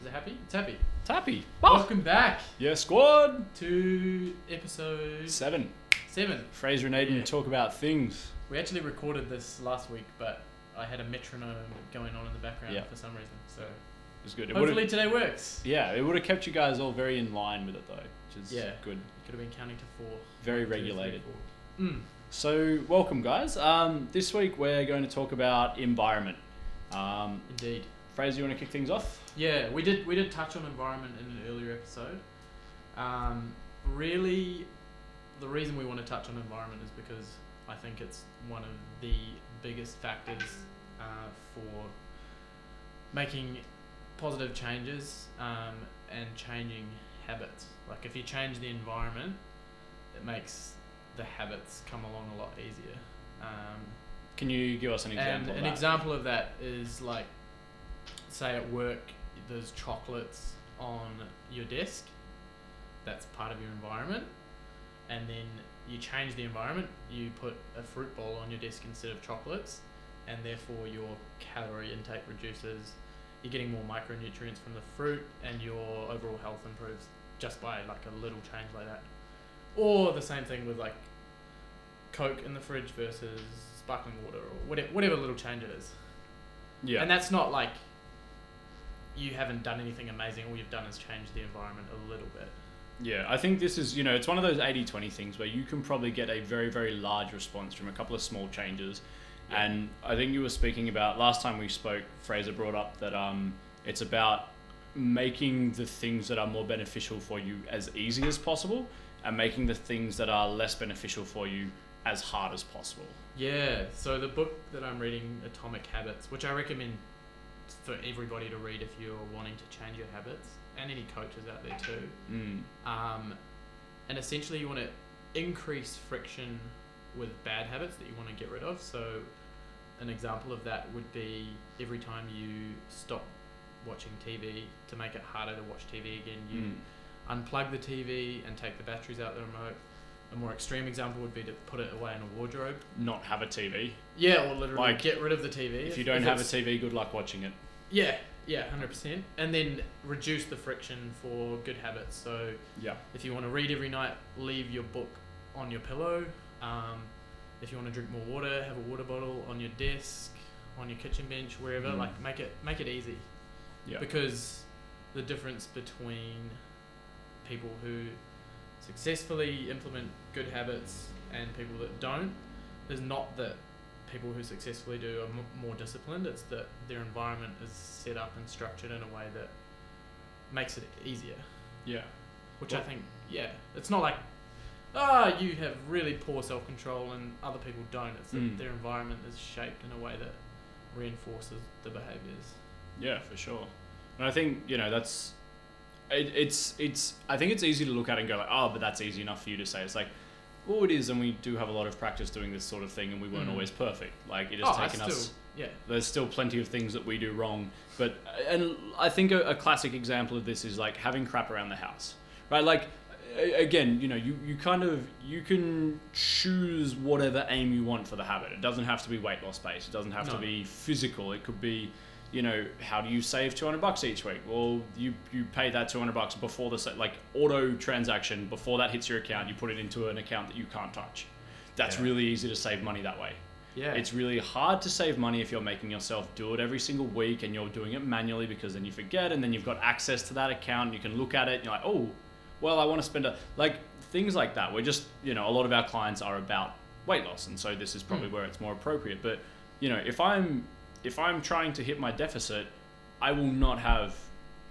Is it happy? It's happy. Tappy. Welcome back Yeah, squad. to episode Seven. seven. Fraser and Aiden Yeah. talk about things. We actually recorded this last week, but I had a metronome going on in the background Yeah. for some reason. So It was good. It hopefully would've- today works. yeah, it would have kept you guys all very in line with it though, which is Yeah. good. Could have been counting to four. Very One, two, three, regulated. four. Mm. So, welcome, guys. Um, this week we're going to talk about environment. Um, Indeed. Fraser, you want to kick things off? Yeah, we did we did touch on environment in an earlier episode. Um, really, the reason we want to touch on environment is because I think it's one of the biggest factors uh, for making positive changes um, and changing habits. Like if you change the environment, it makes the habits come along a lot easier. Um, Can you give us an example? an example of that is like, say at work, there's chocolates on your desk. That's part of your environment. And then you change the environment, you put a fruit bowl on your desk instead of chocolates, and therefore your calorie intake reduces. You're getting more micronutrients from the fruit, and your overall health improves just by like a little change like that. Or the same thing with like Coke in the fridge versus sparkling water, or whatever, whatever little change it is. Yeah. And that's not like you haven't done anything amazing. All you've done is change the environment a little bit. Yeah, I think this is, you know, it's one of those 80 20 things where you can probably get a very, very large response from a couple of small changes. Yeah. And I think you were speaking about, last time we spoke, Fraser brought up that um, it's about making the things that are more beneficial for you as easy as possible and making the things that are less beneficial for you as hard as possible. Yeah. So the book that I'm reading, Atomic Habits, which I recommend for everybody to read if you're wanting to change your habits, and any coaches out there too. Mm. Um, and essentially, you want to increase friction with bad habits that you want to get rid of. So, an example of that would be every time you stop watching TV to make it harder to watch TV again, you Mm. unplug the TV and take the batteries out of the remote. A more extreme example would be to put it away in a wardrobe. Not have a TV. Yeah, or literally Like, get rid of the TV. If you don't have a TV, good luck watching it. Yeah, yeah, 100%. And then reduce the friction for good habits. So, Yeah. if you want to read every night, leave your book on your pillow. Um, if you want to drink more water, have a water bottle on your desk, on your kitchen bench, wherever. Mm. Like make it make it easy. Yeah. Because the difference between people who successfully implement good habits and people that don't is not that people who successfully do are m- more disciplined. It's that their environment is set up and structured in a way that makes it easier Yeah. which I think, yeah, it's not like, ah, you have really poor self control and other people don't. It's that Mm. their environment is shaped in a way that reinforces the behaviors. Yeah, for sure. And I think you know that's it, it's it's I think it's easy to look at and go like, oh, but that's easy enough for you to say. It's like, well, it is, and we do have a lot of practice doing this sort of thing, and we weren't Mm. always perfect. Like it oh, has I taken still, us. yeah, There's still plenty of things that we do wrong, but and I think a, a classic example of this is like having crap around the house, right? Like again, you know, you, you kind of you can choose whatever aim you want for the habit. It doesn't have to be weight loss based. It doesn't have to be physical. It could be, you know, how do you save 200 bucks each week? Well, you you pay that 200 bucks before the like auto transaction before that hits your account. You put it into an account that you can't touch. That's Yeah. really easy to save money that way. yeah, It's really hard to save money if you're making yourself do it every single week and you're doing it manually because then you forget and then you've got access to that account and you can look at it and you're like, oh, well, I want to spend a like things like that. We're just, you know, a lot of our clients are about weight loss and so this is probably Mm. where it's more appropriate. But, you know, if I'm if I'm trying to hit my deficit, I will not have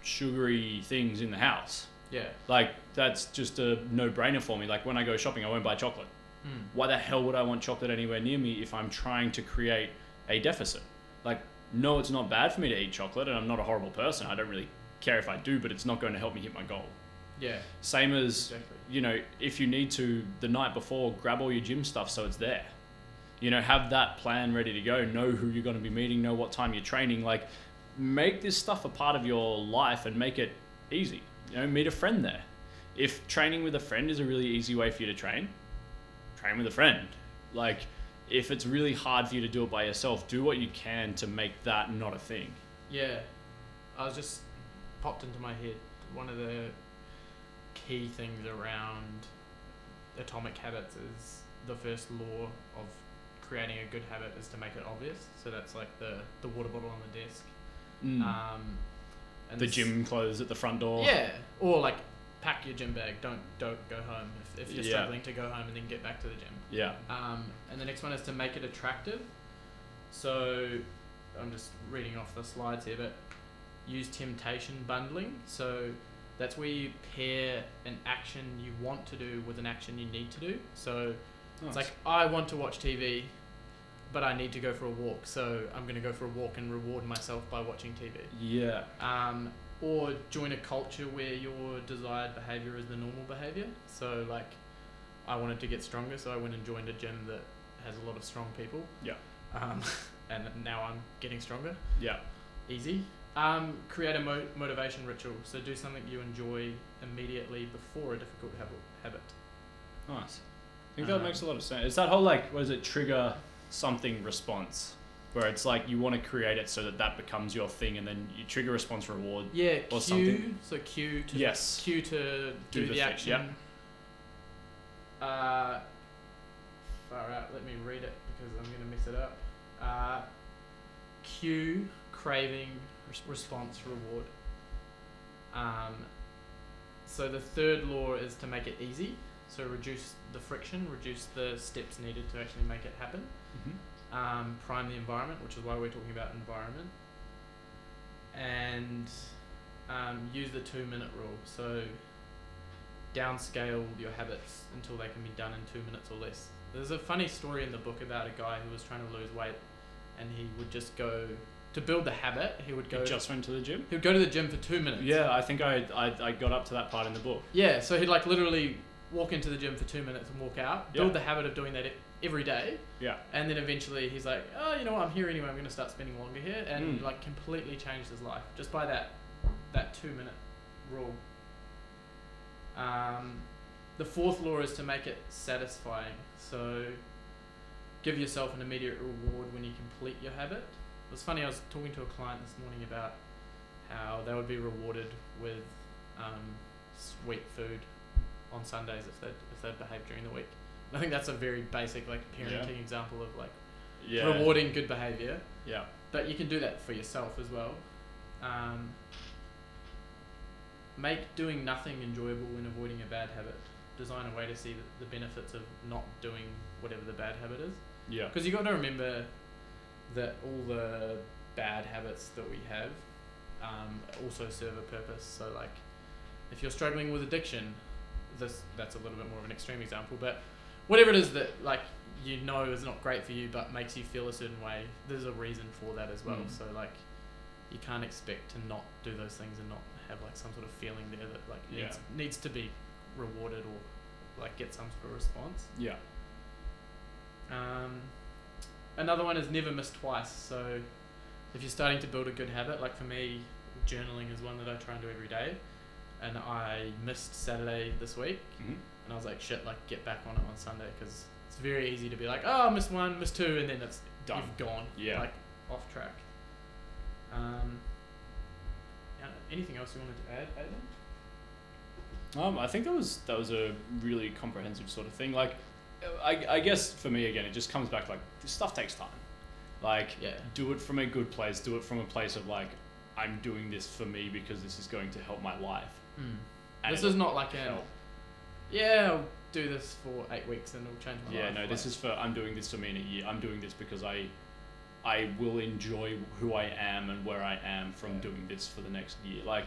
sugary things in the house. yeah, Like that's just a no-brainer for me. Like when I go shopping, I won't buy chocolate mm. why the hell would I want chocolate anywhere near me if I'm trying to create a deficit? Like, no, it's not bad for me to eat chocolate, and I'm not a horrible person. I don't really care if I do, but it's not going to help me hit my goal. yeah, Same as, exactly. you know, if you need to, the night before, grab all your gym stuff so it's there. You know, have that plan ready to go, know who you're going to be meeting, know what time you're training. Like, make this stuff a part of your life and make it easy. You know, meet a friend there. If training with a friend is a really easy way for you to train, train with a friend. Like, if it's really hard for you to do it by yourself, do what you can to make that not a thing. Yeah, I was just popped into my head. One of the key things around atomic habits is the first law of creating a good habit is to make it obvious. So that's like the the water bottle on the desk. Mm. Um, and the this- gym clothes at the front door. Yeah, or like pack your gym bag. Don't don't go home if, if you're Yeah. struggling to go home and then get back to the gym. Yeah. Um, and the next one is to make it attractive. So I'm just reading off the slides here, but use temptation bundling. So that's where you pair an action you want to do with an action you need to do. So it's like I want to watch TV, but I need to go for a walk. So I'm going to go for a walk and reward myself by watching TV. yeah. Um, or join a culture where your desired behavior is the normal behavior. So like, I wanted to get stronger, so I went and joined a gym that has a lot of strong people. Yeah. Um, and now I'm getting stronger. Yeah. Easy. Um, create a mo- motivation ritual. So do something you enjoy immediately before a difficult habit. Nice. I think that Um, makes a lot of sense. It's that whole like, what is it, trigger something response, where it's like you want to create it so that that becomes your thing, and then you trigger response reward. Yeah. Or Cue. something. So cue to Yes. cue to do, Do the, the action. yep. Uh, far out. Let me read it because I'm gonna mess it up. Uh, cue, craving, res- response, reward. Um, so the third law is to make it easy. So reduce the friction, reduce the steps needed to actually make it happen. Mm-hmm. Um, prime the environment, which is why we're talking about environment. And um, use the two minute rule. So downscale your habits until they can be done in two minutes or less. There's a funny story in the book about a guy who was trying to lose weight and he would just go to build the habit, he would go You just went to the gym. he would go to the gym for two minutes. Yeah, I think I, I I got up to that part in the book. Yeah, so he'd like literally walk into the gym for two minutes and walk out, build Yeah. the habit of doing that every day, Yeah. and then eventually he's like, oh, you know what, I'm here anyway. I'm going to start spending longer here, and Mm. like completely changed his life just by that that two minute rule. Um, the fourth law is to make it satisfying. So give yourself an immediate reward when you complete your habit. It was funny. I was talking to a client this morning about how they would be rewarded with um, sweet food on Sundays if they if they behave during the week. And I think that's a very basic like parenting Yeah. example of like Yeah. rewarding good behavior. Yeah. But you can do that for yourself as well. Um, make doing nothing enjoyable when avoiding a bad habit. Design a way to see the, the benefits of not doing whatever the bad habit is. Yeah. Because you got to remember that all the bad habits that we have um, also serve a purpose. So, like, if you're struggling with addiction, this that's a little bit more of an extreme example, but whatever it is that like you know is not great for you but makes you feel a certain way, there's a reason for that as well. Mm. So, like, you can't expect to not do those things and not have like some sort of feeling there that like Yeah. needs needs to be rewarded or like get some sort of response. Yeah. Um, another one is never miss twice. So, if you're starting to build a good habit, like for me, journaling is one that I try and do every day. And I missed Saturday this week, Mm-hmm. and I was like, shit, like get back on it on Sunday because it's very easy to be like, oh, I missed one, missed two, and then it's Done. You've gone, Yeah. like off track. Um, anything else you wanted to add, Aidan? Um, I think that was that was a really comprehensive sort of thing. Like, I, I guess for me again, it just comes back like this stuff takes time. Like, Yeah. do it from a good place. Do it from a place of like, I'm doing this for me because this is going to help my life. Mm. And This is not like a help. yeah, I'll do this for eight weeks and it'll change my Yeah, life. no, this like- is for I'm doing this for me in a year. I'm doing this because I, I will enjoy who I am and where I am from Yeah. doing this for the next year. Like,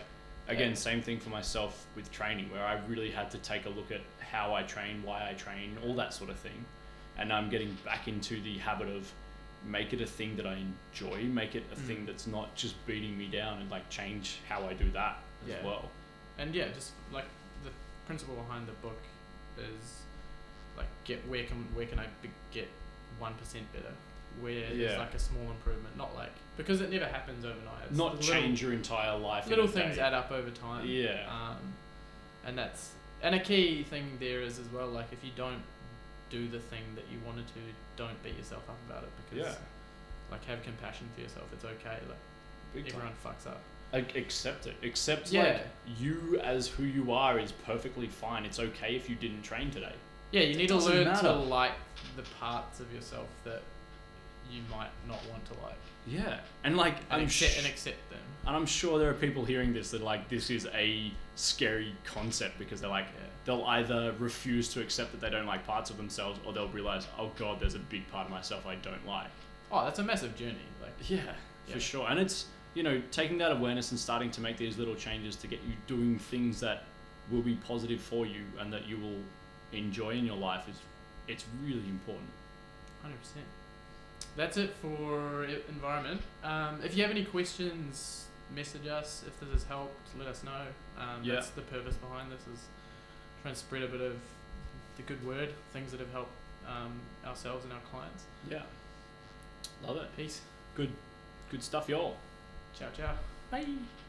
again, Yeah. same thing for myself with training, where I really had to take a look at how I train, why I train, all that sort of thing, and I'm getting back into the habit of make it a thing that I enjoy, make it a Mm. thing that's not just beating me down, and like change how I do that as Yeah. well. And yeah, just like the principle behind the book is like get where can where can I be, get one percent better? Where Yeah. there's like a small improvement, not like because it never happens overnight. It's not little- change your entire life. Little things day. add up over time. Yeah. Um, and that's and a key thing there is as well. Like if you don't do the thing that you wanted to, don't beat yourself up about it because Yeah. like have compassion for yourself. It's okay. Like Big time. everyone fucks up. Like accept it. Accept Yeah. like you as who you are is perfectly fine. It's okay if you didn't train today. Yeah, you need to learn matter. to like the parts of yourself that you might not want to like, Yeah. And like and I'm accept sh- and accept them. and I'm sure there are people hearing this that like this is a scary concept because they're like Yeah. they'll either refuse to accept that they don't like parts of themselves or they'll realize oh god there's a big part of myself I don't like. Oh, that's a massive journey. Like, Yeah, Yeah. for sure. And it's, you know, taking that awareness and starting to make these little changes to get you doing things that will be positive for you and that you will enjoy in your life is it's really important. hundred percent. That's it for environment. Um, if you have any questions, message us. If this has helped, let us know. Um, Yeah. That's the purpose behind this is trying to spread a bit of the good word, things that have helped um, ourselves and our clients. Yeah. Love it. Peace. Good good stuff, y'all. Ciao, ciao. Bye.